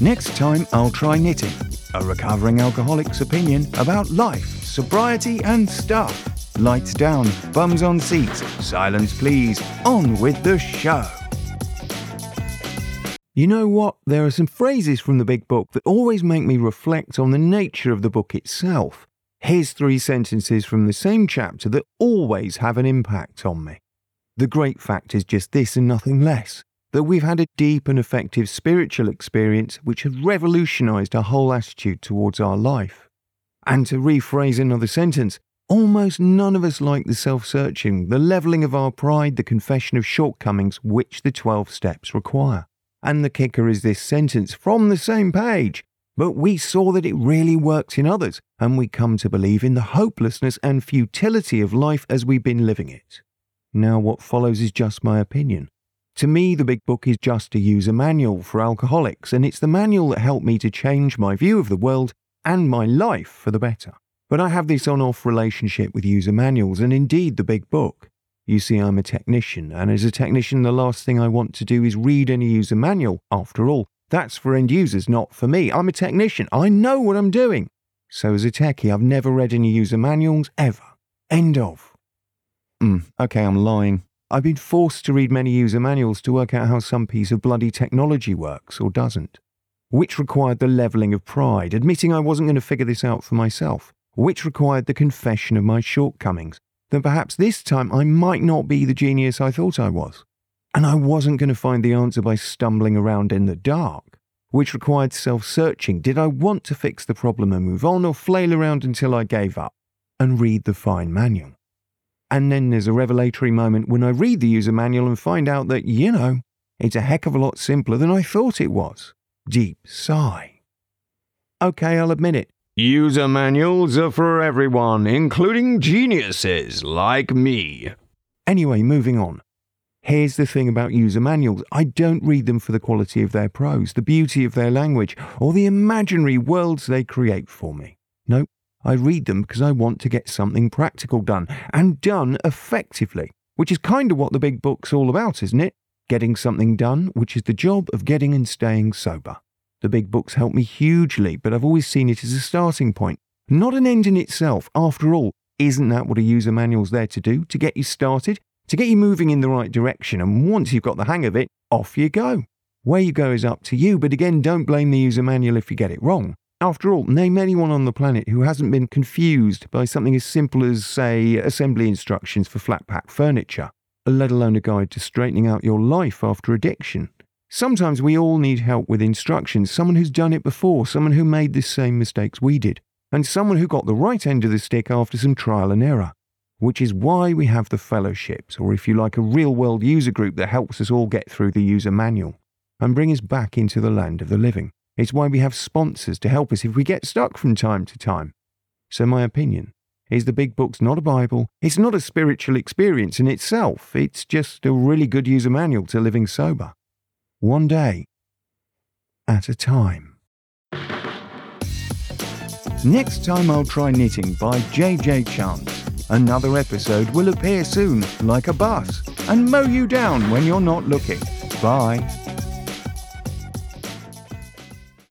Next time, I'll try knitting, a recovering alcoholic's opinion about life, sobriety, and stuff. Lights down, bums on seats, silence please, on with the show. You know what? There are some phrases from the big book that always make me reflect on the nature of the book itself. Here's three sentences from the same chapter that always have an impact on me. The great fact is just this and nothing less that we've had a deep and effective spiritual experience which has revolutionized our whole attitude towards our life. And to rephrase another sentence, almost none of us like the self searching, the levelling of our pride, the confession of shortcomings which the 12 steps require. And the kicker is this sentence from the same page. But we saw that it really works in others, and we come to believe in the hopelessness and futility of life as we've been living it. Now, what follows is just my opinion. To me, the big book is just a user manual for alcoholics, and it's the manual that helped me to change my view of the world and my life for the better. But I have this on off relationship with user manuals and indeed the big book. You see, I'm a technician, and as a technician, the last thing I want to do is read any user manual. After all, that's for end users, not for me. I'm a technician. I know what I'm doing. So, as a techie, I've never read any user manuals ever. End of. Mm, okay, I'm lying. I've been forced to read many user manuals to work out how some piece of bloody technology works or doesn't, which required the levelling of pride, admitting I wasn't going to figure this out for myself, which required the confession of my shortcomings, that perhaps this time I might not be the genius I thought I was. And I wasn't going to find the answer by stumbling around in the dark, which required self searching. Did I want to fix the problem and move on, or flail around until I gave up and read the fine manual? And then there's a revelatory moment when I read the user manual and find out that, you know, it's a heck of a lot simpler than I thought it was. Deep sigh. Okay, I'll admit it. User manuals are for everyone, including geniuses like me. Anyway, moving on. Here's the thing about user manuals I don't read them for the quality of their prose, the beauty of their language, or the imaginary worlds they create for me. Nope. I read them because I want to get something practical done, and done effectively, which is kind of what the big book's all about, isn't it? Getting something done, which is the job of getting and staying sober. The big books help me hugely, but I've always seen it as a starting point, not an end in itself. After all, isn't that what a user manual's there to do? To get you started, to get you moving in the right direction, and once you've got the hang of it, off you go. Where you go is up to you, but again, don't blame the user manual if you get it wrong. After all, name anyone on the planet who hasn't been confused by something as simple as, say, assembly instructions for flat pack furniture, let alone a guide to straightening out your life after addiction. Sometimes we all need help with instructions, someone who's done it before, someone who made the same mistakes we did, and someone who got the right end of the stick after some trial and error. Which is why we have the fellowships, or if you like, a real world user group that helps us all get through the user manual and bring us back into the land of the living. It's why we have sponsors to help us if we get stuck from time to time. So, my opinion is the big book's not a Bible. It's not a spiritual experience in itself. It's just a really good user manual to living sober. One day at a time. Next time I'll try knitting by JJ Chance. Another episode will appear soon, like a bus, and mow you down when you're not looking. Bye.